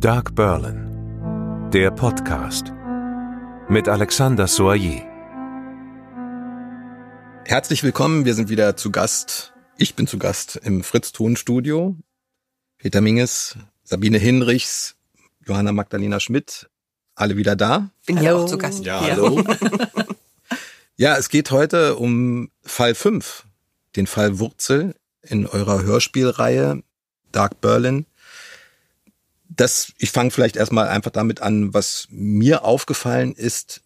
Dark Berlin, der Podcast mit Alexander Soyer. Herzlich willkommen, wir sind wieder zu Gast. Ich bin zu Gast im Fritz-Ton-Studio. Peter Minges, Sabine Hinrichs, Johanna Magdalena Schmidt, alle wieder da. Bin ja auch zu Gast. Ja, hallo. ja, es geht heute um Fall 5, den Fall Wurzel in eurer Hörspielreihe Dark Berlin. Das, ich fange vielleicht erstmal einfach damit an, was mir aufgefallen ist.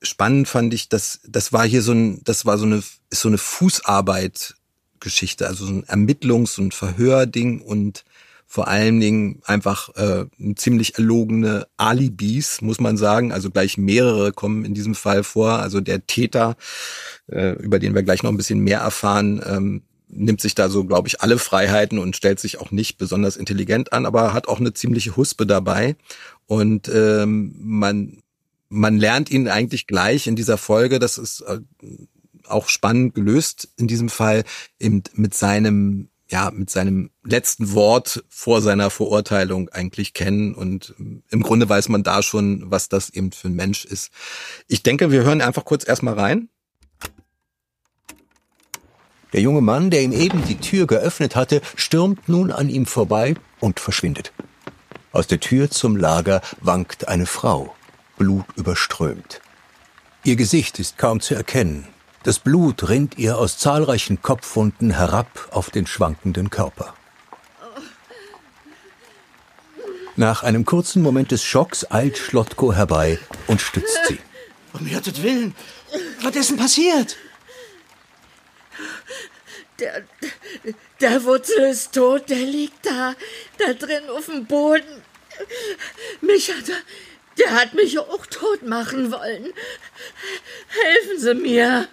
Spannend fand ich, dass das war hier so ein, das war so eine, ist so eine Fußarbeit Geschichte, also so ein Ermittlungs- und Verhörding und vor allen Dingen einfach äh, ziemlich erlogene Alibis, muss man sagen. Also gleich mehrere kommen in diesem Fall vor. Also der Täter, äh, über den wir gleich noch ein bisschen mehr erfahren, ähm, nimmt sich da so, glaube ich, alle Freiheiten und stellt sich auch nicht besonders intelligent an, aber hat auch eine ziemliche Huspe dabei. Und ähm, man, man lernt ihn eigentlich gleich in dieser Folge, das ist äh, auch spannend gelöst in diesem Fall, eben mit seinem ja, mit seinem letzten Wort vor seiner Verurteilung eigentlich kennen. Und im Grunde weiß man da schon, was das eben für ein Mensch ist. Ich denke, wir hören einfach kurz erstmal rein. Der junge Mann, der ihm eben die Tür geöffnet hatte, stürmt nun an ihm vorbei und verschwindet. Aus der Tür zum Lager wankt eine Frau, blutüberströmt. Ihr Gesicht ist kaum zu erkennen. Das Blut rinnt ihr aus zahlreichen Kopfwunden herab auf den schwankenden Körper. Nach einem kurzen Moment des Schocks eilt Schlottko herbei und stützt sie. Um Gottes Willen, was ist denn passiert? Der, der Wurzel ist tot, der liegt da, da drin auf dem Boden. Mich hat er, der hat mich auch tot machen wollen. Helfen Sie mir.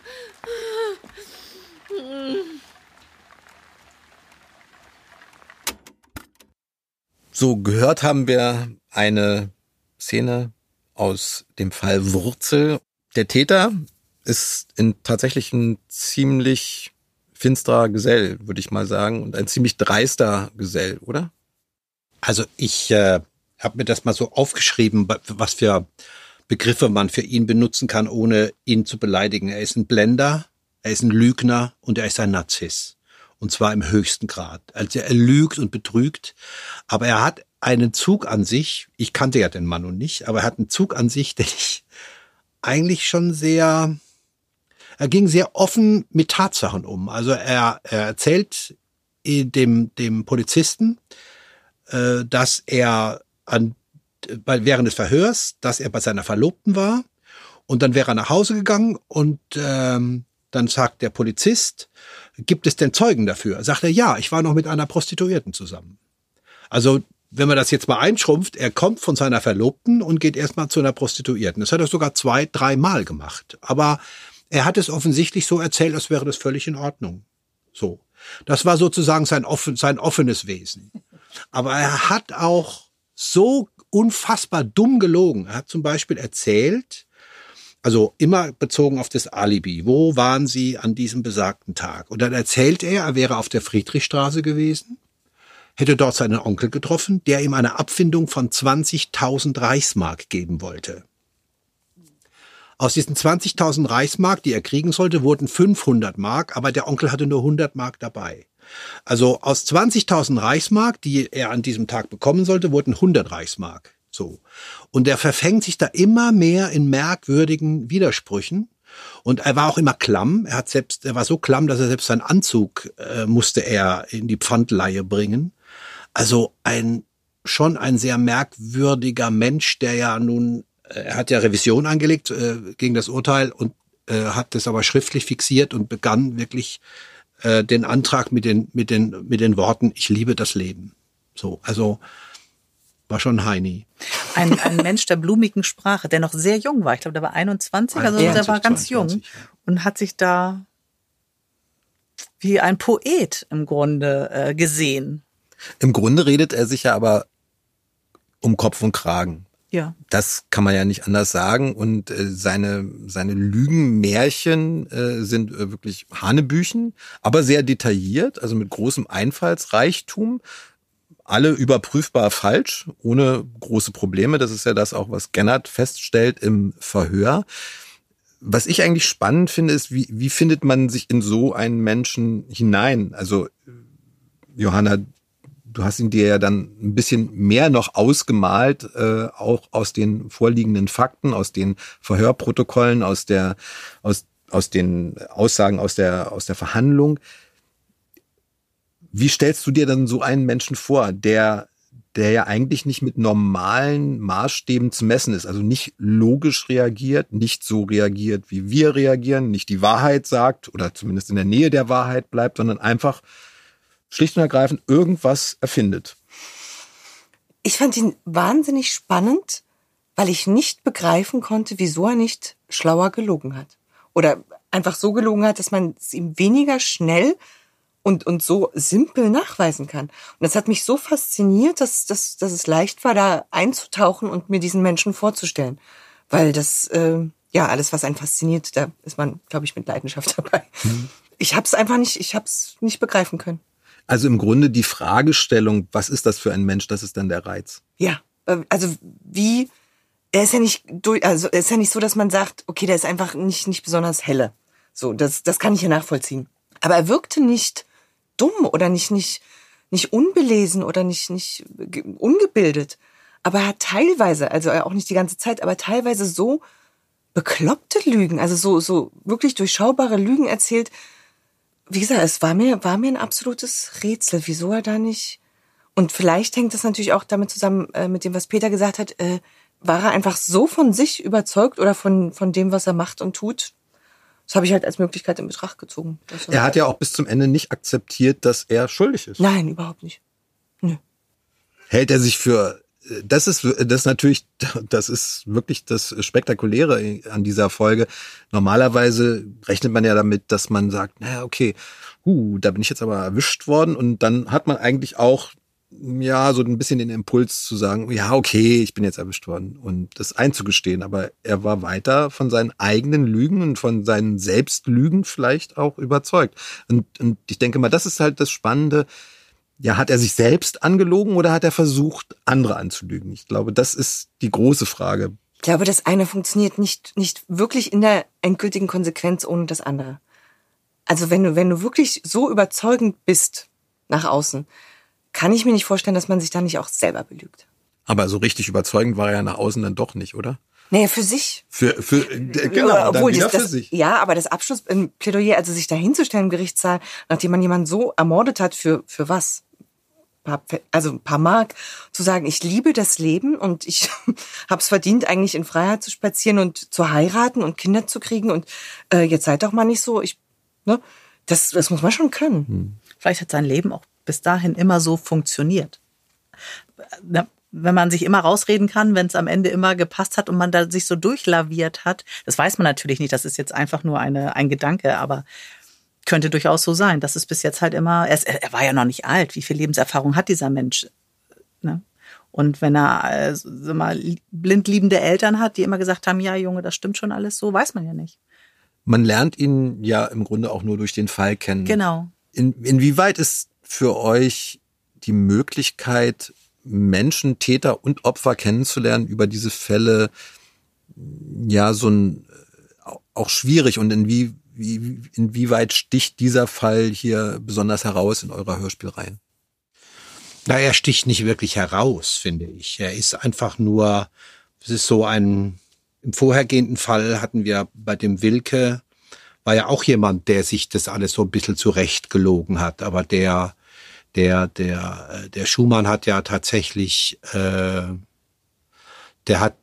So gehört haben wir eine Szene aus dem Fall Wurzel. Der Täter ist in tatsächlich ein ziemlich finsterer Gesell, würde ich mal sagen, und ein ziemlich dreister Gesell, oder? Also ich äh, habe mir das mal so aufgeschrieben, was für Begriffe man für ihn benutzen kann, ohne ihn zu beleidigen. Er ist ein Blender, er ist ein Lügner und er ist ein Narzisst. Und zwar im höchsten Grad. Also er lügt und betrügt, aber er hat einen Zug an sich, ich kannte ja den Mann und nicht, aber er hat einen Zug an sich, den ich eigentlich schon sehr, er ging sehr offen mit Tatsachen um. Also er, er erzählt dem, dem Polizisten, äh, dass er an, bei, während des Verhörs, dass er bei seiner Verlobten war und dann wäre er nach Hause gegangen und ähm, dann sagt der Polizist, gibt es denn Zeugen dafür? Sagt er, ja, ich war noch mit einer Prostituierten zusammen. Also wenn man das jetzt mal einschrumpft, er kommt von seiner Verlobten und geht erstmal zu einer Prostituierten. Das hat er sogar zwei, dreimal gemacht. Aber er hat es offensichtlich so erzählt, als wäre das völlig in Ordnung. So. Das war sozusagen sein, offen, sein offenes Wesen. Aber er hat auch so unfassbar dumm gelogen. Er hat zum Beispiel erzählt, also immer bezogen auf das Alibi. Wo waren Sie an diesem besagten Tag? Und dann erzählt er, er wäre auf der Friedrichstraße gewesen, hätte dort seinen Onkel getroffen, der ihm eine Abfindung von 20.000 Reichsmark geben wollte. Aus diesen 20.000 Reichsmark, die er kriegen sollte, wurden 500 Mark, aber der Onkel hatte nur 100 Mark dabei. Also aus 20.000 Reichsmark, die er an diesem Tag bekommen sollte, wurden 100 Reichsmark. So. Und er verfängt sich da immer mehr in merkwürdigen Widersprüchen. Und er war auch immer klamm. Er hat selbst, er war so klamm, dass er selbst seinen Anzug äh, musste er in die Pfandleihe bringen. Also ein schon ein sehr merkwürdiger Mensch, der ja nun, er hat ja Revision angelegt äh, gegen das Urteil und äh, hat das aber schriftlich fixiert und begann wirklich äh, den Antrag mit den mit den mit den Worten: Ich liebe das Leben. So, also war schon Heini. Ein, ein Mensch der blumigen Sprache, der noch sehr jung war. Ich glaube, der war 21, also 21, der war ganz 22, jung ja. und hat sich da wie ein Poet im Grunde äh, gesehen. Im Grunde redet er sich ja aber um Kopf und Kragen. Ja. Das kann man ja nicht anders sagen. Und äh, seine, seine Lügenmärchen äh, sind äh, wirklich Hanebüchen, aber sehr detailliert, also mit großem Einfallsreichtum alle überprüfbar falsch, ohne große Probleme. Das ist ja das auch, was Gennard feststellt im Verhör. Was ich eigentlich spannend finde, ist, wie, wie findet man sich in so einen Menschen hinein? Also, Johanna, du hast ihn dir ja dann ein bisschen mehr noch ausgemalt, äh, auch aus den vorliegenden Fakten, aus den Verhörprotokollen, aus der, aus, aus den Aussagen aus der, aus der Verhandlung. Wie stellst du dir dann so einen Menschen vor, der, der ja eigentlich nicht mit normalen Maßstäben zu messen ist, also nicht logisch reagiert, nicht so reagiert, wie wir reagieren, nicht die Wahrheit sagt oder zumindest in der Nähe der Wahrheit bleibt, sondern einfach schlicht und ergreifend irgendwas erfindet. Ich fand ihn wahnsinnig spannend, weil ich nicht begreifen konnte, wieso er nicht schlauer gelogen hat. Oder einfach so gelogen hat, dass man es ihm weniger schnell und, und so simpel nachweisen kann. Und das hat mich so fasziniert, dass, dass, dass es leicht war, da einzutauchen und mir diesen Menschen vorzustellen. Weil das, äh, ja, alles, was einen fasziniert, da ist man, glaube ich, mit Leidenschaft dabei. Mhm. Ich habe es einfach nicht, ich habe es nicht begreifen können. Also im Grunde die Fragestellung, was ist das für ein Mensch, das ist dann der Reiz. Ja, äh, also wie, er ist ja nicht durch, also ist ja nicht so, dass man sagt, okay, der ist einfach nicht, nicht besonders helle. So, das, das kann ich ja nachvollziehen. Aber er wirkte nicht dumm oder nicht, nicht, nicht unbelesen oder nicht, nicht ungebildet. Aber er hat teilweise, also auch nicht die ganze Zeit, aber teilweise so bekloppte Lügen, also so, so wirklich durchschaubare Lügen erzählt, wie gesagt, es war mir, war mir ein absolutes Rätsel, wieso er da nicht. Und vielleicht hängt das natürlich auch damit zusammen, äh, mit dem, was Peter gesagt hat, äh, war er einfach so von sich überzeugt oder von, von dem, was er macht und tut. Das habe ich halt als Möglichkeit in Betracht gezogen. Er, er hat ja auch bis zum Ende nicht akzeptiert, dass er schuldig ist. Nein, überhaupt nicht. Nö. Hält er sich für das ist das natürlich das ist wirklich das spektakuläre an dieser Folge. Normalerweise rechnet man ja damit, dass man sagt, naja, okay, uh, da bin ich jetzt aber erwischt worden und dann hat man eigentlich auch ja so ein bisschen den Impuls zu sagen, ja, okay, ich bin jetzt erwischt worden und das einzugestehen, aber er war weiter von seinen eigenen Lügen und von seinen Selbstlügen vielleicht auch überzeugt. Und, und ich denke mal, das ist halt das Spannende ja, hat er sich selbst angelogen oder hat er versucht, andere anzulügen? Ich glaube, das ist die große Frage. Ich glaube, das eine funktioniert nicht, nicht wirklich in der endgültigen Konsequenz ohne das andere. Also wenn du, wenn du wirklich so überzeugend bist nach außen, kann ich mir nicht vorstellen, dass man sich da nicht auch selber belügt. Aber so richtig überzeugend war er ja nach außen dann doch nicht, oder? Naja, für sich. Für, für, genau, obwohl das, das, für sich. Ja, aber das Abschluss im Plädoyer, also sich da hinzustellen im Gerichtssaal, nachdem man jemanden so ermordet hat, für, für was? Paar, also ein paar Mark, zu sagen, ich liebe das Leben und ich habe es verdient, eigentlich in Freiheit zu spazieren und zu heiraten und Kinder zu kriegen und äh, jetzt seid doch mal nicht so, ich, ne, das, das muss man schon können. Hm. Vielleicht hat sein Leben auch bis dahin immer so funktioniert. Wenn man sich immer rausreden kann, wenn es am Ende immer gepasst hat und man da sich so durchlaviert hat, das weiß man natürlich nicht, das ist jetzt einfach nur eine, ein Gedanke, aber könnte durchaus so sein. Das ist bis jetzt halt immer, er, ist, er war ja noch nicht alt. Wie viel Lebenserfahrung hat dieser Mensch? Ne? Und wenn er also, mal blind liebende Eltern hat, die immer gesagt haben, ja Junge, das stimmt schon alles so, weiß man ja nicht. Man lernt ihn ja im Grunde auch nur durch den Fall kennen. Genau. In, inwieweit ist für euch die Möglichkeit, Menschen, Täter und Opfer kennenzulernen über diese Fälle ja so ein auch schwierig und in wie wie, inwieweit sticht dieser Fall hier besonders heraus in eurer Hörspielreihe? Na, er sticht nicht wirklich heraus, finde ich. Er ist einfach nur, es ist so ein, im vorhergehenden Fall hatten wir bei dem Wilke, war ja auch jemand, der sich das alles so ein bisschen zurecht gelogen hat, aber der, der, der, der Schumann hat ja tatsächlich, äh, der hat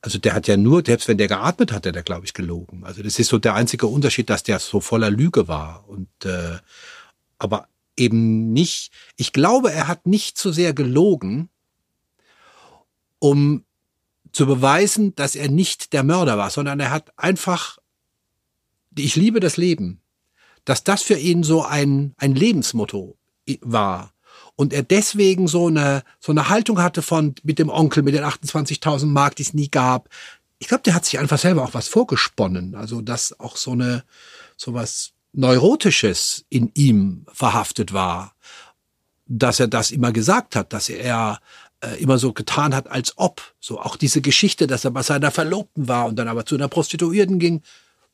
also der hat ja nur, selbst wenn der geatmet hat, hat der, glaube ich, gelogen. Also das ist so der einzige Unterschied, dass der so voller Lüge war. Und äh, aber eben nicht, ich glaube, er hat nicht so sehr gelogen, um zu beweisen, dass er nicht der Mörder war, sondern er hat einfach, ich liebe das Leben, dass das für ihn so ein, ein Lebensmotto war und er deswegen so eine, so eine Haltung hatte von, mit dem Onkel, mit den 28.000 Mark, die es nie gab. Ich glaube, der hat sich einfach selber auch was vorgesponnen. Also, dass auch so eine, so was Neurotisches in ihm verhaftet war. dass er das immer gesagt hat, dass er äh, immer so getan hat, als ob. So auch diese Geschichte, dass er bei seiner Verlobten war und dann aber zu einer Prostituierten ging,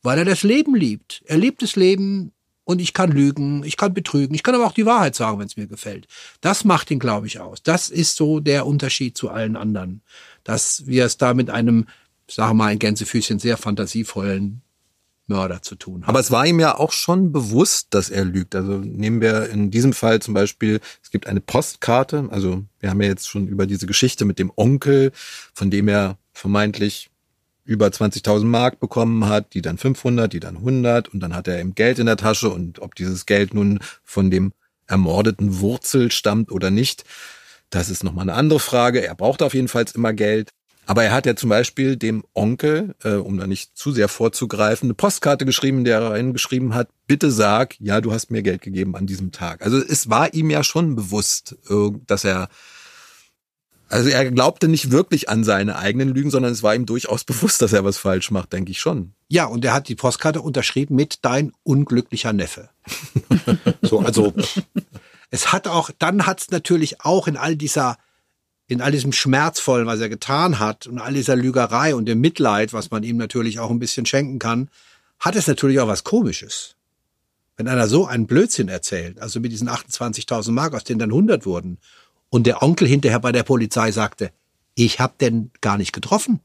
weil er das Leben liebt. Er liebt das Leben und ich kann lügen, ich kann betrügen, ich kann aber auch die Wahrheit sagen, wenn es mir gefällt. Das macht ihn, glaube ich, aus. Das ist so der Unterschied zu allen anderen, dass wir es da mit einem, sagen wir mal, ein Gänsefüßchen sehr fantasievollen Mörder zu tun haben. Aber es war ihm ja auch schon bewusst, dass er lügt. Also nehmen wir in diesem Fall zum Beispiel, es gibt eine Postkarte, also wir haben ja jetzt schon über diese Geschichte mit dem Onkel, von dem er vermeintlich über 20.000 Mark bekommen hat, die dann 500, die dann 100 und dann hat er eben Geld in der Tasche und ob dieses Geld nun von dem ermordeten Wurzel stammt oder nicht, das ist nochmal eine andere Frage. Er braucht auf jeden Fall immer Geld. Aber er hat ja zum Beispiel dem Onkel, äh, um da nicht zu sehr vorzugreifen, eine Postkarte geschrieben, der er reingeschrieben hat, bitte sag, ja, du hast mir Geld gegeben an diesem Tag. Also es war ihm ja schon bewusst, äh, dass er, also er glaubte nicht wirklich an seine eigenen Lügen, sondern es war ihm durchaus bewusst, dass er was falsch macht, denke ich schon. Ja, und er hat die Postkarte unterschrieben mit dein unglücklicher Neffe. so, also es hat auch, dann hat es natürlich auch in all dieser in all diesem Schmerzvollen, was er getan hat und all dieser Lügerei und dem Mitleid, was man ihm natürlich auch ein bisschen schenken kann, hat es natürlich auch was Komisches. Wenn einer so einen Blödsinn erzählt, also mit diesen 28.000 Mark, aus denen dann 100 wurden, und der Onkel hinterher bei der Polizei sagte, ich hab den gar nicht getroffen.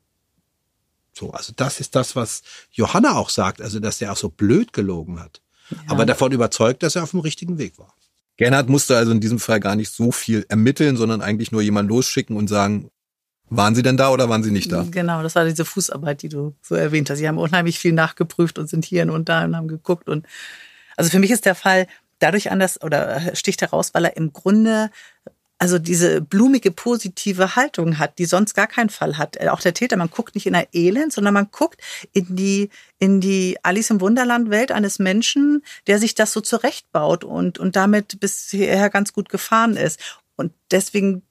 So, also das ist das, was Johanna auch sagt, also dass er auch so blöd gelogen hat. Ja. Aber davon überzeugt, dass er auf dem richtigen Weg war. Gernhardt musste also in diesem Fall gar nicht so viel ermitteln, sondern eigentlich nur jemanden losschicken und sagen, waren Sie denn da oder waren Sie nicht da? Genau, das war diese Fußarbeit, die du so erwähnt hast. Sie haben unheimlich viel nachgeprüft und sind hier und da und haben geguckt. Und also für mich ist der Fall dadurch anders oder sticht heraus, weil er im Grunde also diese blumige, positive Haltung hat, die sonst gar keinen Fall hat. Auch der Täter, man guckt nicht in der Elend, sondern man guckt in die, in die Alice im Wunderland Welt eines Menschen, der sich das so zurechtbaut und, und damit bisher ganz gut gefahren ist. Und deswegen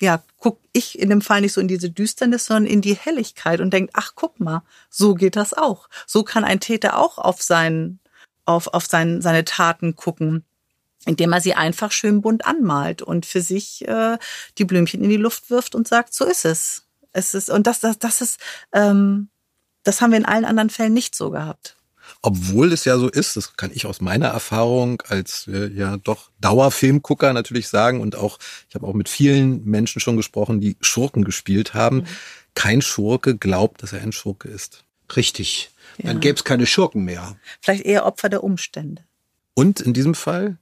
ja, guck ich in dem Fall nicht so in diese Düsternis, sondern in die Helligkeit und denkt, ach, guck mal, so geht das auch. So kann ein Täter auch auf sein, auf, auf sein, seine Taten gucken indem er sie einfach schön bunt anmalt und für sich äh, die Blümchen in die Luft wirft und sagt, so ist es. Es ist und das, das, das ist, ähm, das haben wir in allen anderen Fällen nicht so gehabt. Obwohl es ja so ist, das kann ich aus meiner Erfahrung als äh, ja doch Dauerfilmgucker natürlich sagen und auch ich habe auch mit vielen Menschen schon gesprochen, die Schurken gespielt haben. Mhm. Kein Schurke glaubt, dass er ein Schurke ist. Richtig. Ja. Dann gäbe es keine Schurken mehr. Vielleicht eher Opfer der Umstände. Und in diesem Fall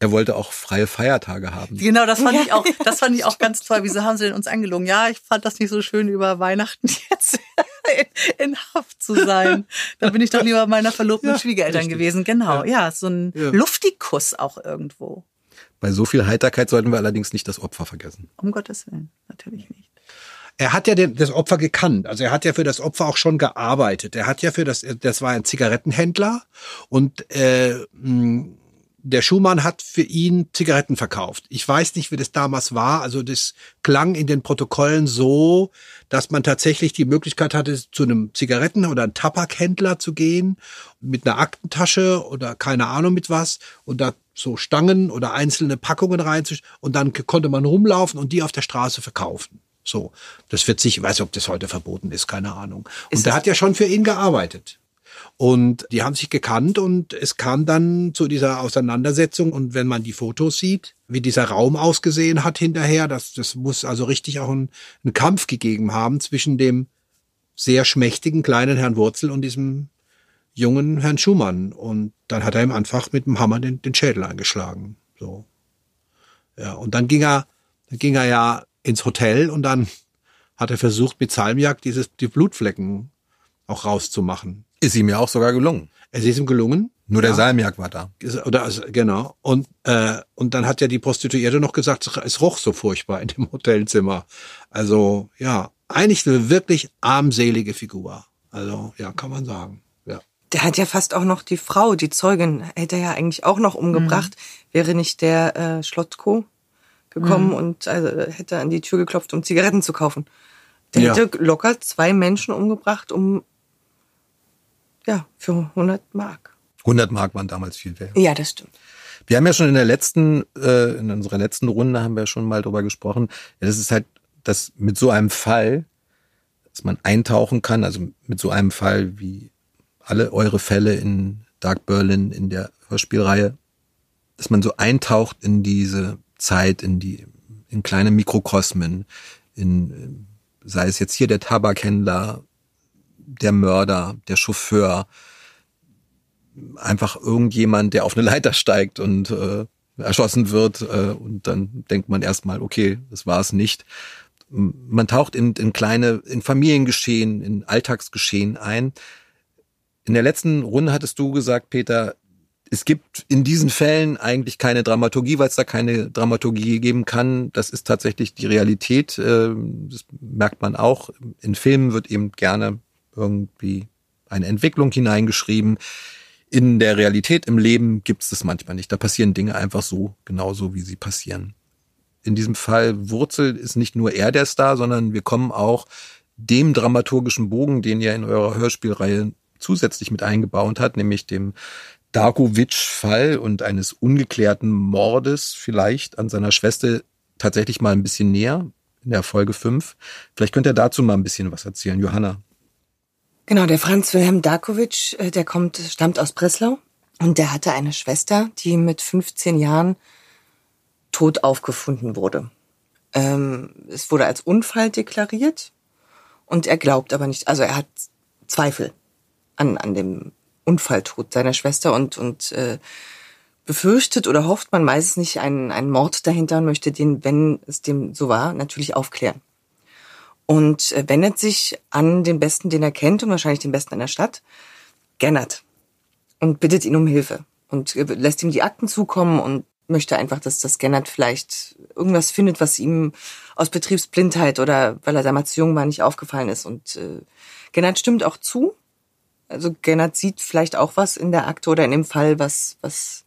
er wollte auch freie Feiertage haben. Genau, das fand ich auch, das fand ich auch ganz toll. Wieso haben sie denn uns angelogen? Ja, ich fand das nicht so schön, über Weihnachten jetzt in, in Haft zu sein. Da bin ich doch lieber meiner verlobten ja, Schwiegereltern richtig. gewesen. Genau, ja, ja so ein ja. Luftikus auch irgendwo. Bei so viel Heiterkeit sollten wir allerdings nicht das Opfer vergessen. Um Gottes Willen, natürlich nicht. Er hat ja den, das Opfer gekannt. Also er hat ja für das Opfer auch schon gearbeitet. Er hat ja für das, das war ein Zigarettenhändler und äh, der Schumann hat für ihn Zigaretten verkauft. Ich weiß nicht, wie das damals war. Also das klang in den Protokollen so, dass man tatsächlich die Möglichkeit hatte, zu einem Zigaretten- oder einem Tabakhändler zu gehen, mit einer Aktentasche oder keine Ahnung mit was und da so Stangen oder einzelne Packungen reinzustellen und dann konnte man rumlaufen und die auf der Straße verkaufen. So, das wird sich, ich weiß nicht, ob das heute verboten ist, keine Ahnung. Und der hat ja schon für ihn gearbeitet. Und die haben sich gekannt und es kam dann zu dieser Auseinandersetzung. Und wenn man die Fotos sieht, wie dieser Raum ausgesehen hat hinterher, das, das muss also richtig auch einen, Kampf gegeben haben zwischen dem sehr schmächtigen kleinen Herrn Wurzel und diesem jungen Herrn Schumann. Und dann hat er ihm einfach mit dem Hammer den, den Schädel eingeschlagen. So. Ja, und dann ging er, dann ging er ja ins Hotel und dann hat er versucht, mit Salmiak dieses, die Blutflecken auch rauszumachen. Ist ihm ja auch sogar gelungen. Es ist ihm gelungen. Nur der ja. Salmiak war da. Oder also, genau. Und äh, und dann hat ja die Prostituierte noch gesagt, es roch so furchtbar in dem Hotelzimmer. Also ja, eigentlich eine wirklich armselige Figur. Also ja, kann man sagen. Ja. Der hat ja fast auch noch die Frau, die Zeugin, hätte er ja eigentlich auch noch umgebracht, mhm. wäre nicht der äh, Schlottko gekommen mhm. und also, hätte an die Tür geklopft, um Zigaretten zu kaufen. Der ja. hätte locker zwei Menschen umgebracht, um ja, für 100 Mark. 100 Mark waren damals viel wert. Ja, das stimmt. Wir haben ja schon in der letzten, äh, in unserer letzten Runde haben wir schon mal drüber gesprochen. Ja, das ist halt, dass mit so einem Fall, dass man eintauchen kann, also mit so einem Fall wie alle eure Fälle in Dark Berlin in der Hörspielreihe, dass man so eintaucht in diese Zeit, in die, in kleine Mikrokosmen, in, sei es jetzt hier der Tabakhändler, der Mörder, der Chauffeur, einfach irgendjemand, der auf eine Leiter steigt und äh, erschossen wird äh, und dann denkt man erstmal, okay, das war es nicht. Man taucht in, in kleine, in Familiengeschehen, in Alltagsgeschehen ein. In der letzten Runde hattest du gesagt, Peter, es gibt in diesen Fällen eigentlich keine Dramaturgie, weil es da keine Dramaturgie geben kann. Das ist tatsächlich die Realität. Äh, das merkt man auch. In Filmen wird eben gerne irgendwie eine Entwicklung hineingeschrieben in der Realität, im Leben gibt es das manchmal nicht. Da passieren Dinge einfach so, genauso wie sie passieren. In diesem Fall Wurzel ist nicht nur er der Star, sondern wir kommen auch dem dramaturgischen Bogen, den ihr in eurer Hörspielreihe zusätzlich mit eingebaut hat, nämlich dem Darkovic-Fall und eines ungeklärten Mordes vielleicht an seiner Schwester tatsächlich mal ein bisschen näher in der Folge 5. Vielleicht könnt ihr dazu mal ein bisschen was erzählen, Johanna. Genau, der Franz Wilhelm Darkovic, äh, der kommt, stammt aus Breslau und der hatte eine Schwester, die mit 15 Jahren tot aufgefunden wurde. Ähm, es wurde als Unfall deklariert und er glaubt aber nicht, also er hat Zweifel an, an dem Unfalltod seiner Schwester und, und äh, befürchtet oder hofft, man weiß es nicht, einen, einen Mord dahinter und möchte den, wenn es dem so war, natürlich aufklären und äh, wendet sich an den Besten, den er kennt und wahrscheinlich den Besten in der Stadt, Gennert, und bittet ihn um Hilfe und äh, lässt ihm die Akten zukommen und möchte einfach, dass das Gennert vielleicht irgendwas findet, was ihm aus Betriebsblindheit oder weil er damals jung war, nicht aufgefallen ist. Und äh, Gennert stimmt auch zu. Also Gennert sieht vielleicht auch was in der Akte oder in dem Fall, was, was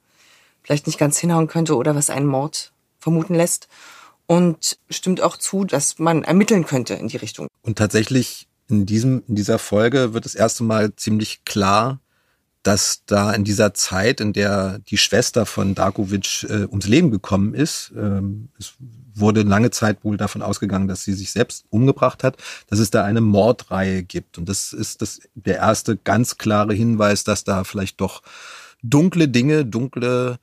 vielleicht nicht ganz hinhauen könnte oder was einen Mord vermuten lässt und stimmt auch zu, dass man ermitteln könnte in die Richtung. Und tatsächlich in diesem, in dieser Folge wird das erste Mal ziemlich klar, dass da in dieser Zeit, in der die Schwester von Darkovic äh, ums Leben gekommen ist, ähm, es wurde lange Zeit wohl davon ausgegangen, dass sie sich selbst umgebracht hat, dass es da eine Mordreihe gibt. Und das ist das, der erste ganz klare Hinweis, dass da vielleicht doch dunkle Dinge, dunkle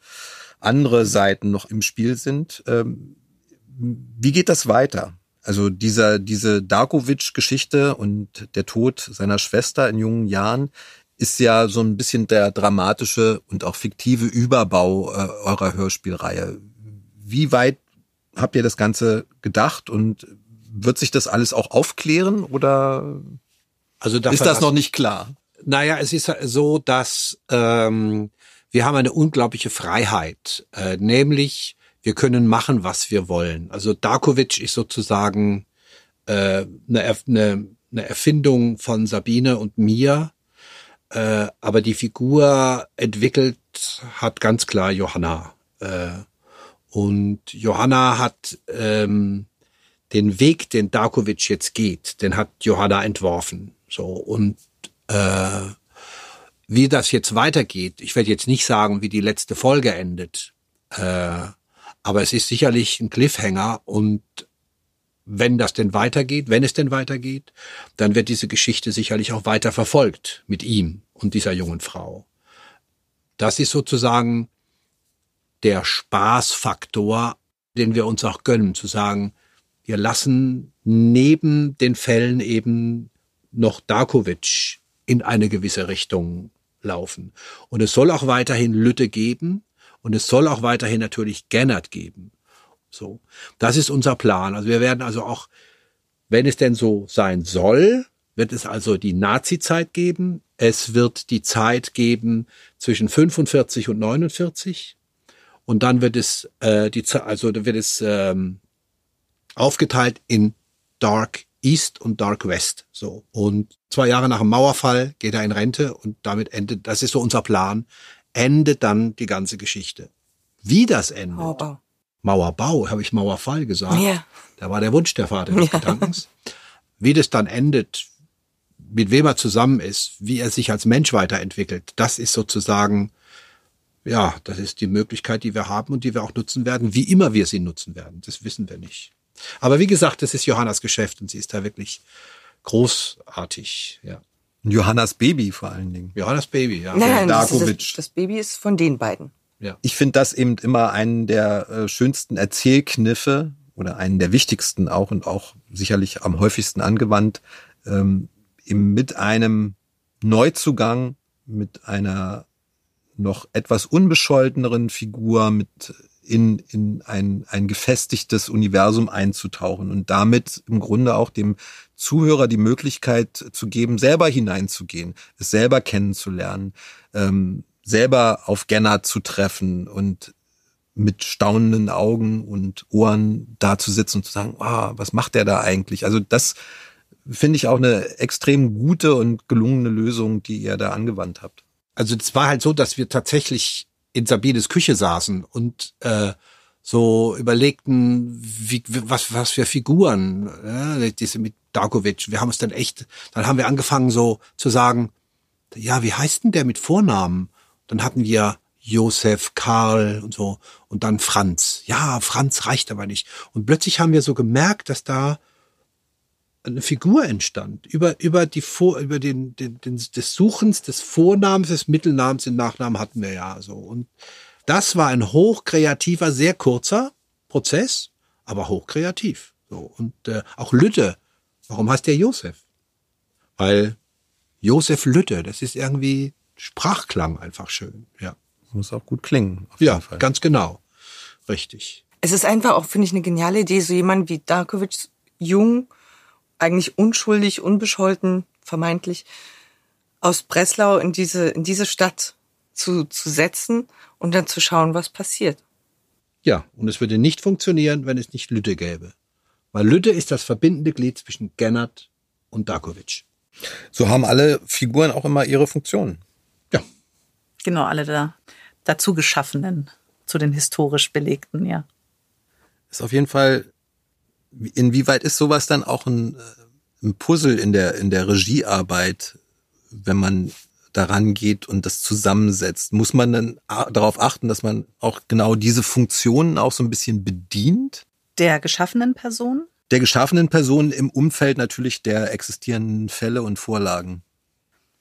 andere Seiten noch im Spiel sind. Ähm, wie geht das weiter? Also dieser, diese Darkovic-Geschichte und der Tod seiner Schwester in jungen Jahren ist ja so ein bisschen der dramatische und auch fiktive Überbau äh, eurer Hörspielreihe. Wie weit habt ihr das Ganze gedacht und wird sich das alles auch aufklären oder also ist das noch nicht klar? Naja, es ist so, dass ähm, wir haben eine unglaubliche Freiheit, äh, nämlich wir können machen, was wir wollen. Also Darkovic ist sozusagen äh, eine, eine, eine Erfindung von Sabine und mir, äh, aber die Figur entwickelt hat ganz klar Johanna. Äh, und Johanna hat ähm, den Weg, den Darkovic jetzt geht, den hat Johanna entworfen. So und äh, wie das jetzt weitergeht, ich werde jetzt nicht sagen, wie die letzte Folge endet. Äh, aber es ist sicherlich ein Cliffhanger und wenn das denn weitergeht, wenn es denn weitergeht, dann wird diese Geschichte sicherlich auch weiter verfolgt mit ihm und dieser jungen Frau. Das ist sozusagen der Spaßfaktor, den wir uns auch gönnen, zu sagen, wir lassen neben den Fällen eben noch Darkovic in eine gewisse Richtung laufen. Und es soll auch weiterhin Lütte geben, und es soll auch weiterhin natürlich Gennert geben. So. Das ist unser Plan. Also wir werden also auch, wenn es denn so sein soll, wird es also die Nazi-Zeit geben. Es wird die Zeit geben zwischen 45 und 49. Und dann wird es äh, die also wird es ähm, aufgeteilt in Dark East und Dark West. So und zwei Jahre nach dem Mauerfall geht er in Rente und damit endet. Das ist so unser Plan endet dann die ganze Geschichte. Wie das endet. Mauerbau. Mauerbau, habe ich Mauerfall gesagt. Ja. Da war der Wunsch der Vater des ja. Gedankens. Wie das dann endet, mit wem er zusammen ist, wie er sich als Mensch weiterentwickelt, das ist sozusagen ja, das ist die Möglichkeit, die wir haben und die wir auch nutzen werden, wie immer wir sie nutzen werden. Das wissen wir nicht. Aber wie gesagt, das ist Johannas Geschäft und sie ist da wirklich großartig, ja. Johannas Baby vor allen Dingen. Johannas Baby, ja. Nein, nein, das, das, das Baby ist von den beiden. ja. Ich finde das eben immer einen der äh, schönsten Erzählkniffe oder einen der wichtigsten auch und auch sicherlich am häufigsten angewandt, ähm, eben mit einem Neuzugang, mit einer noch etwas unbescholteneren Figur, mit in, in ein, ein gefestigtes Universum einzutauchen und damit im Grunde auch dem Zuhörer die Möglichkeit zu geben, selber hineinzugehen, es selber kennenzulernen, ähm, selber auf Genner zu treffen und mit staunenden Augen und Ohren da zu sitzen und zu sagen, ah, was macht der da eigentlich? Also das finde ich auch eine extrem gute und gelungene Lösung, die ihr da angewandt habt. Also es war halt so, dass wir tatsächlich in Sabines Küche saßen und äh, so überlegten, wie, was, was für Figuren, ja, diese mit Darkovic. Wir haben es dann echt, dann haben wir angefangen so zu sagen, ja, wie heißt denn der mit Vornamen? Dann hatten wir Josef, Karl und so und dann Franz. Ja, Franz reicht aber nicht. Und plötzlich haben wir so gemerkt, dass da eine Figur entstand über über die Vor über den, den, den des Suchens des Vornamens des Mittelnamens den Nachnamen hatten wir ja so. Und das war ein hochkreativer sehr kurzer Prozess aber hochkreativ so. Und äh, auch Lütte. Warum heißt der Josef? Weil Josef Lütte das ist irgendwie Sprachklang einfach schön ja. Muss auch gut klingen. Auf ja jeden Fall. ganz genau. Richtig. Es ist einfach auch, finde ich, eine geniale Idee, so jemand wie Darkovic, jung, eigentlich unschuldig, unbescholten, vermeintlich, aus Breslau in diese, in diese Stadt zu, zu setzen und dann zu schauen, was passiert. Ja, und es würde nicht funktionieren, wenn es nicht Lütte gäbe. Weil Lütte ist das verbindende Glied zwischen Gennert und Darkovic. So haben alle Figuren auch immer ihre Funktionen. Ja, Genau, alle da dazu geschaffenen, zu den historisch belegten, ja. Ist auf jeden Fall, inwieweit ist sowas dann auch ein, äh, ein Puzzle in der, in der Regiearbeit, wenn man daran geht und das zusammensetzt? Muss man dann darauf achten, dass man auch genau diese Funktionen auch so ein bisschen bedient? Der geschaffenen Person? Der geschaffenen Personen im Umfeld natürlich der existierenden Fälle und Vorlagen.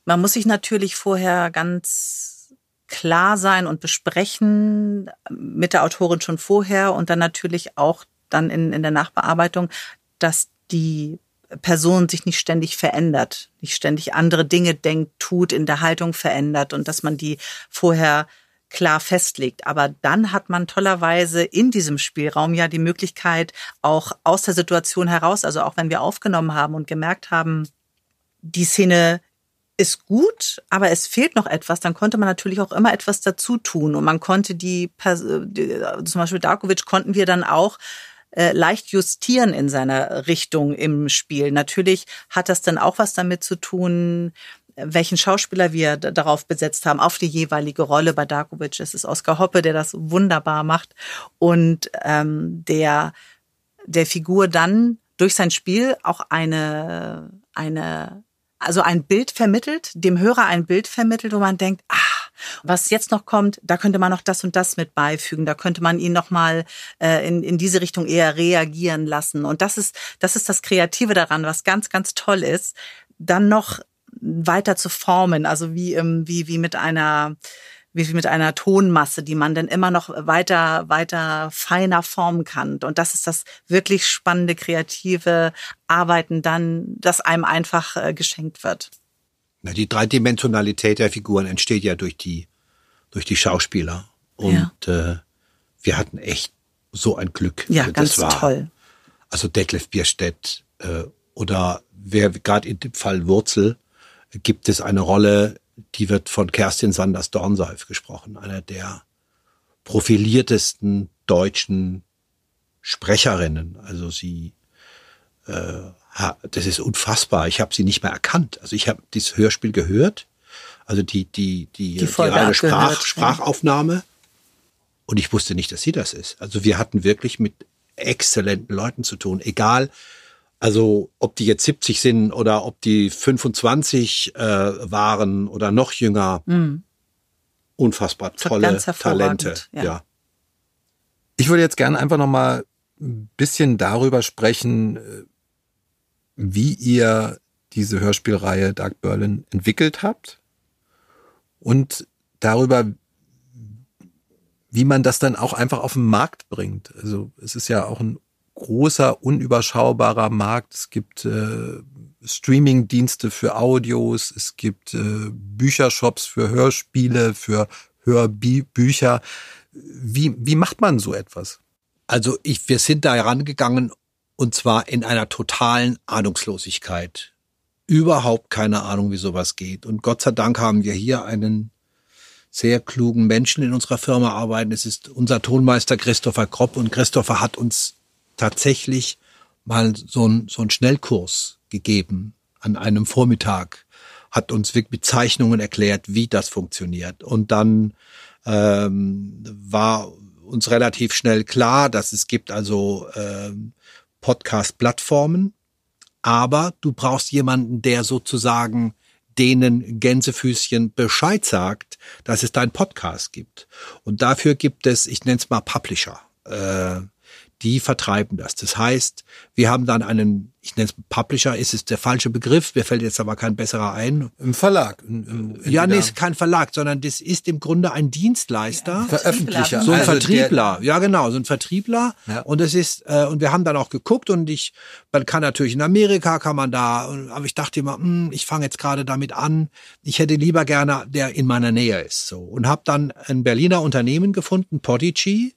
Man muss sich natürlich vorher ganz klar sein und besprechen mit der Autorin schon vorher und dann natürlich auch dann in, in der Nachbearbeitung, dass die Person sich nicht ständig verändert, nicht ständig andere Dinge denkt, tut, in der Haltung verändert und dass man die vorher klar festlegt. Aber dann hat man tollerweise in diesem Spielraum ja die Möglichkeit, auch aus der Situation heraus, also auch wenn wir aufgenommen haben und gemerkt haben, die Szene ist gut, aber es fehlt noch etwas, dann konnte man natürlich auch immer etwas dazu tun. Und man konnte die, zum Beispiel Darkovic konnten wir dann auch äh, leicht justieren in seiner Richtung im Spiel. Natürlich hat das dann auch was damit zu tun, welchen Schauspieler wir darauf besetzt haben, auf die jeweilige Rolle. Bei Darkovic ist es Oskar Hoppe, der das wunderbar macht und ähm, der der Figur dann durch sein Spiel auch eine eine also ein Bild vermittelt, dem Hörer ein Bild vermittelt, wo man denkt, ah, was jetzt noch kommt, da könnte man noch das und das mit beifügen, da könnte man ihn noch mal äh, in, in diese Richtung eher reagieren lassen. Und das ist das ist das Kreative daran, was ganz ganz toll ist, dann noch weiter zu formen, also wie ähm, wie wie mit einer wie mit einer Tonmasse, die man dann immer noch weiter, weiter feiner formen kann. Und das ist das wirklich spannende, kreative Arbeiten dann, das einem einfach äh, geschenkt wird. Na, die Dreidimensionalität der Figuren entsteht ja durch die, durch die Schauspieler. Und äh, wir hatten echt so ein Glück. Ja, Das ganz war, toll. Also Detlef Bierstedt äh, oder wer gerade in dem Fall Wurzel gibt es eine Rolle, die wird von Kerstin Sanders Dornseif gesprochen, einer der profiliertesten deutschen Sprecherinnen. Also sie, äh, das ist unfassbar. Ich habe sie nicht mehr erkannt. Also ich habe dieses Hörspiel gehört, also die die die, die, Folge reine Sprach, ja. Sprachaufnahme. Und ich wusste nicht, dass sie das ist. Also wir hatten wirklich mit exzellenten Leuten zu tun, egal. Also ob die jetzt 70 sind oder ob die 25 äh, waren oder noch jünger. Mhm. unfassbar tolle Talente. Ja. ja. Ich würde jetzt gerne einfach noch mal ein bisschen darüber sprechen, äh, wie ihr diese Hörspielreihe Dark Berlin entwickelt habt und darüber, wie man das dann auch einfach auf den Markt bringt. Also es ist ja auch ein großer, unüberschaubarer Markt. Es gibt äh, Streaming-Dienste für Audios, es gibt äh, Büchershops für Hörspiele, für Hörbücher. Wie, wie macht man so etwas? Also ich, wir sind da herangegangen und zwar in einer totalen Ahnungslosigkeit. Überhaupt keine Ahnung, wie sowas geht. Und Gott sei Dank haben wir hier einen sehr klugen Menschen in unserer Firma arbeiten. Es ist unser Tonmeister Christopher Kropp und Christopher hat uns tatsächlich mal so ein, so ein Schnellkurs gegeben an einem Vormittag, hat uns mit Zeichnungen erklärt, wie das funktioniert. Und dann ähm, war uns relativ schnell klar, dass es gibt also ähm, Podcast-Plattformen, aber du brauchst jemanden, der sozusagen denen Gänsefüßchen Bescheid sagt, dass es deinen Podcast gibt. Und dafür gibt es, ich nenne es mal Publisher. Äh, die vertreiben das. Das heißt, wir haben dann einen, ich nenne es Publisher, ist es der falsche Begriff, mir fällt jetzt aber kein besserer ein. Im Verlag. Im, ja, nee, ist kein Verlag, sondern das ist im Grunde ein Dienstleister. Ja, Veröffentlicher. So ein also Vertriebler, ja genau, so ein Vertriebler. Ja. Und es ist, äh, und wir haben dann auch geguckt und ich, man kann natürlich in Amerika, kann man da, aber ich dachte immer, hm, ich fange jetzt gerade damit an, ich hätte lieber gerne, der in meiner Nähe ist. so Und habe dann ein Berliner Unternehmen gefunden, Podigy,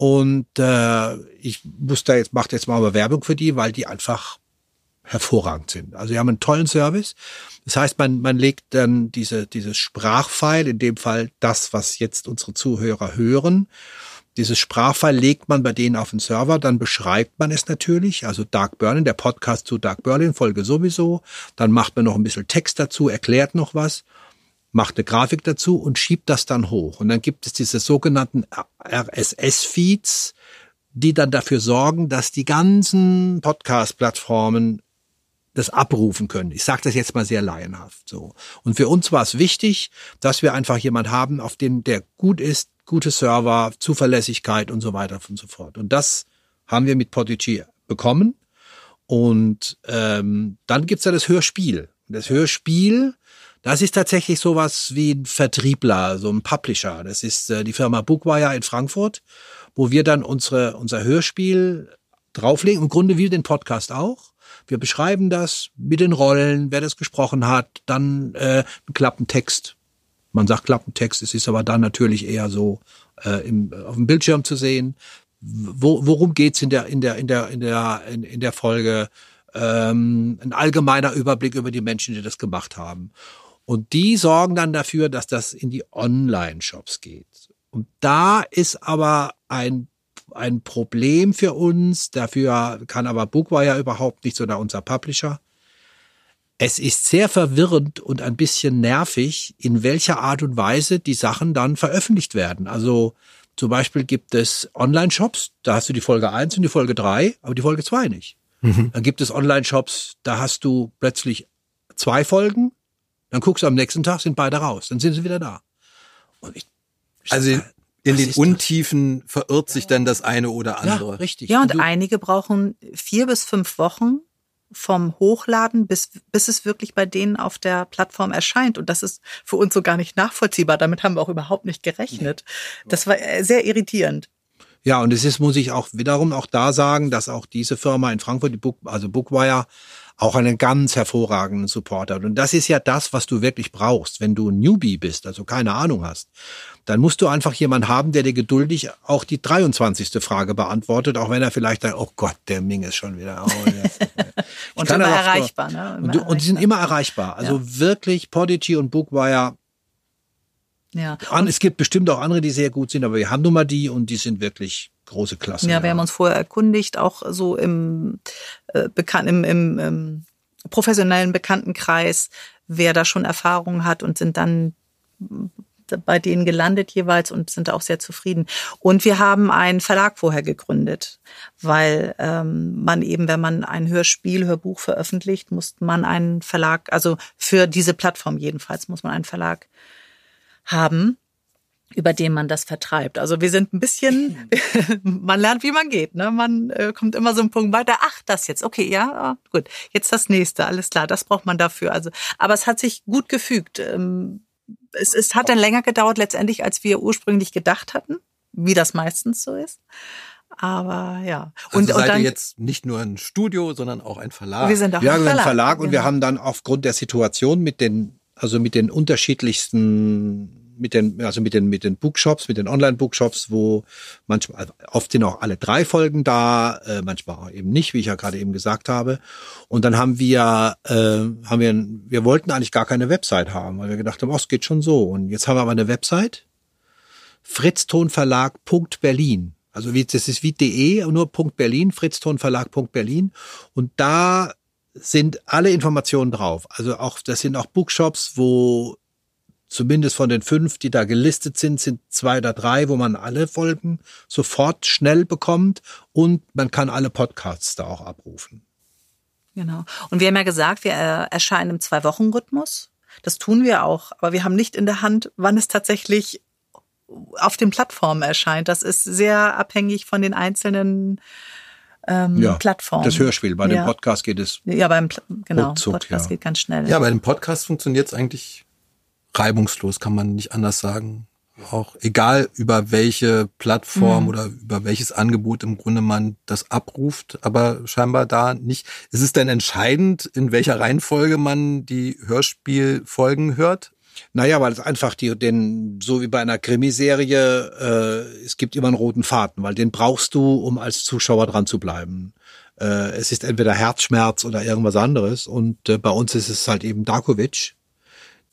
und äh, ich muss da jetzt, mache jetzt mal aber Werbung für die, weil die einfach hervorragend sind. Also die haben einen tollen Service. Das heißt, man, man legt dann diese, dieses Sprachfile, in dem Fall das, was jetzt unsere Zuhörer hören, dieses Sprachfile legt man bei denen auf den Server, dann beschreibt man es natürlich, also Dark Berlin, der Podcast zu Dark Berlin, Folge sowieso, dann macht man noch ein bisschen Text dazu, erklärt noch was macht eine Grafik dazu und schiebt das dann hoch. Und dann gibt es diese sogenannten RSS-Feeds, die dann dafür sorgen, dass die ganzen Podcast-Plattformen das abrufen können. Ich sage das jetzt mal sehr laienhaft so. Und für uns war es wichtig, dass wir einfach jemand haben, auf dem der gut ist, gute Server, Zuverlässigkeit und so weiter und so fort. Und das haben wir mit Podigy bekommen. Und ähm, dann gibt's ja das Hörspiel. Das Hörspiel das ist tatsächlich sowas wie ein Vertriebler, so ein Publisher. Das ist äh, die Firma Bookwire in Frankfurt, wo wir dann unsere, unser Hörspiel drauflegen, im Grunde wie den Podcast auch. Wir beschreiben das mit den Rollen, wer das gesprochen hat, dann äh, einen Klappentext. Man sagt Klappentext, es ist aber dann natürlich eher so äh, im, auf dem Bildschirm zu sehen. Wo, worum geht's in der in der in der in der in, in der Folge? Ähm, ein allgemeiner Überblick über die Menschen, die das gemacht haben. Und die sorgen dann dafür, dass das in die Online-Shops geht. Und da ist aber ein, ein Problem für uns. Dafür kann aber Bookwire überhaupt nichts oder unser Publisher. Es ist sehr verwirrend und ein bisschen nervig, in welcher Art und Weise die Sachen dann veröffentlicht werden. Also zum Beispiel gibt es Online-Shops, da hast du die Folge 1 und die Folge 3, aber die Folge 2 nicht. Mhm. Dann gibt es Online-Shops, da hast du plötzlich zwei Folgen, dann guckst du am nächsten Tag, sind beide raus. Dann sind sie wieder da. Ich, also in, in den Untiefen das? verirrt sich dann das eine oder andere. Ja, richtig. Ja, und, und einige brauchen vier bis fünf Wochen vom Hochladen, bis, bis es wirklich bei denen auf der Plattform erscheint. Und das ist für uns so gar nicht nachvollziehbar. Damit haben wir auch überhaupt nicht gerechnet. Das war äh, sehr irritierend. Ja, und es ist, muss ich auch wiederum auch da sagen, dass auch diese Firma in Frankfurt, die Book, also Bookwire, auch einen ganz hervorragenden Support hat. Und das ist ja das, was du wirklich brauchst, wenn du ein Newbie bist, also keine Ahnung hast. Dann musst du einfach jemanden haben, der dir geduldig auch die 23. Frage beantwortet, auch wenn er vielleicht dann, oh Gott, der Ming ist schon wieder. Oh, und immer erreichbar, ne? Immer und, du, und die sind immer erreichbar. Also ja. wirklich Podigy und Bookwire ja. Und es gibt bestimmt auch andere, die sehr gut sind, aber wir haben nun mal die und die sind wirklich große Klasse. Ja, wir haben uns vorher erkundigt, auch so im, äh, bekannt, im, im, im professionellen Bekanntenkreis, wer da schon Erfahrung hat und sind dann bei denen gelandet jeweils und sind auch sehr zufrieden. Und wir haben einen Verlag vorher gegründet, weil ähm, man eben, wenn man ein Hörspiel, Hörbuch veröffentlicht, muss man einen Verlag, also für diese Plattform jedenfalls, muss man einen Verlag haben. über den man das vertreibt. Also wir sind ein bisschen, man lernt, wie man geht. Ne? Man äh, kommt immer so ein Punkt weiter. Ach, das jetzt, okay, ja, ah, gut. Jetzt das nächste, alles klar. Das braucht man dafür. Also, aber es hat sich gut gefügt. Ähm, es, es hat dann länger gedauert letztendlich, als wir ursprünglich gedacht hatten, wie das meistens so ist. Aber ja. Und, also seid und dann, ihr jetzt nicht nur ein Studio, sondern auch ein Verlag. Wir sind auch ja, ein Verlag. Verlag und wir genau. haben dann aufgrund der Situation mit den, also mit den unterschiedlichsten mit den, also mit den, mit den Bookshops, mit den Online-Bookshops, wo manchmal, also oft sind auch alle drei Folgen da, äh, manchmal auch eben nicht, wie ich ja gerade eben gesagt habe. Und dann haben wir, äh, haben wir, wir wollten eigentlich gar keine Website haben, weil wir gedacht haben, oh, es geht schon so. Und jetzt haben wir aber eine Website, fritztonverlag.berlin. Also wie, das ist wie de, nur Punkt Berlin, fritztonverlag.berlin. Und da sind alle Informationen drauf. Also auch, das sind auch Bookshops, wo zumindest von den fünf, die da gelistet sind, sind zwei oder drei, wo man alle Folgen sofort schnell bekommt und man kann alle Podcasts da auch abrufen. Genau. Und wir haben ja gesagt, wir äh, erscheinen im Zwei-Wochen-Rhythmus. Das tun wir auch, aber wir haben nicht in der Hand, wann es tatsächlich auf den Plattformen erscheint. Das ist sehr abhängig von den einzelnen ähm, ja, Plattformen. Das Hörspiel. Bei ja. dem Podcast geht es. Ja, beim genau. Podcast ja. geht ganz schnell. Ja, bei dem Podcast funktioniert es eigentlich reibungslos, kann man nicht anders sagen. Auch egal über welche Plattform mhm. oder über welches Angebot im Grunde man das abruft, aber scheinbar da nicht. Ist es denn entscheidend, in welcher Reihenfolge man die Hörspielfolgen hört? Naja, weil es einfach die, den, so wie bei einer Krimiserie, äh, es gibt immer einen roten Faden, weil den brauchst du, um als Zuschauer dran zu bleiben. Äh, es ist entweder Herzschmerz oder irgendwas anderes und äh, bei uns ist es halt eben Darkovic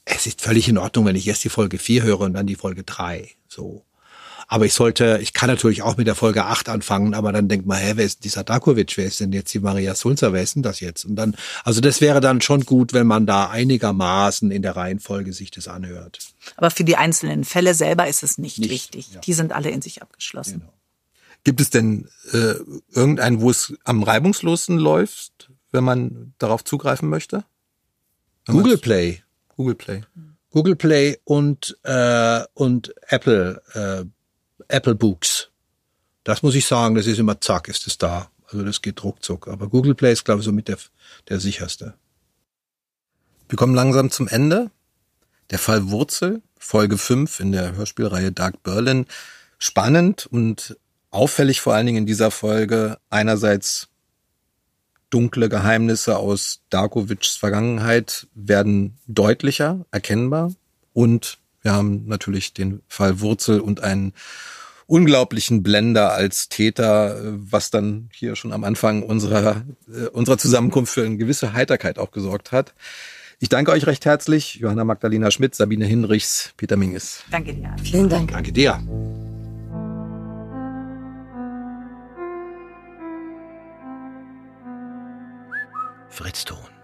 es ist völlig in Ordnung, wenn ich erst die Folge 4 höre und dann die Folge 3. So. Aber ich sollte, ich kann natürlich auch mit der Folge 8 anfangen, aber dann denkt man, hä, wer ist dieser Dakovic? Wer ist denn jetzt die Maria Sulzer? Wer ist denn das jetzt? Und dann, also das wäre dann schon gut, wenn man da einigermaßen in der Reihenfolge sich das anhört. Aber für die einzelnen Fälle selber ist es nicht, nicht wichtig. Ja. Die sind alle in sich abgeschlossen. Genau. Gibt es denn äh, irgendeinen, wo es am reibungslosen läuft, wenn man darauf zugreifen möchte? Google Play. Google Play. Google Play und, äh, und Apple, äh, Apple Books. Das muss ich sagen, das ist immer zack, ist es da. Also das geht ruckzuck. Aber Google Play ist, glaube ich, so mit der, der sicherste. Wir kommen langsam zum Ende. Der Fall Wurzel, Folge 5 in der Hörspielreihe Dark Berlin. Spannend und auffällig vor allen Dingen in dieser Folge einerseits dunkle Geheimnisse aus Darkovics Vergangenheit werden deutlicher, erkennbar. Und wir haben natürlich den Fall Wurzel und einen unglaublichen Blender als Täter, was dann hier schon am Anfang unserer, äh, unserer Zusammenkunft für eine gewisse Heiterkeit auch gesorgt hat. Ich danke euch recht herzlich, Johanna Magdalena Schmidt, Sabine Hinrichs, Peter Minges. Danke dir. Vielen Dank. Danke dir. Fritz Ton.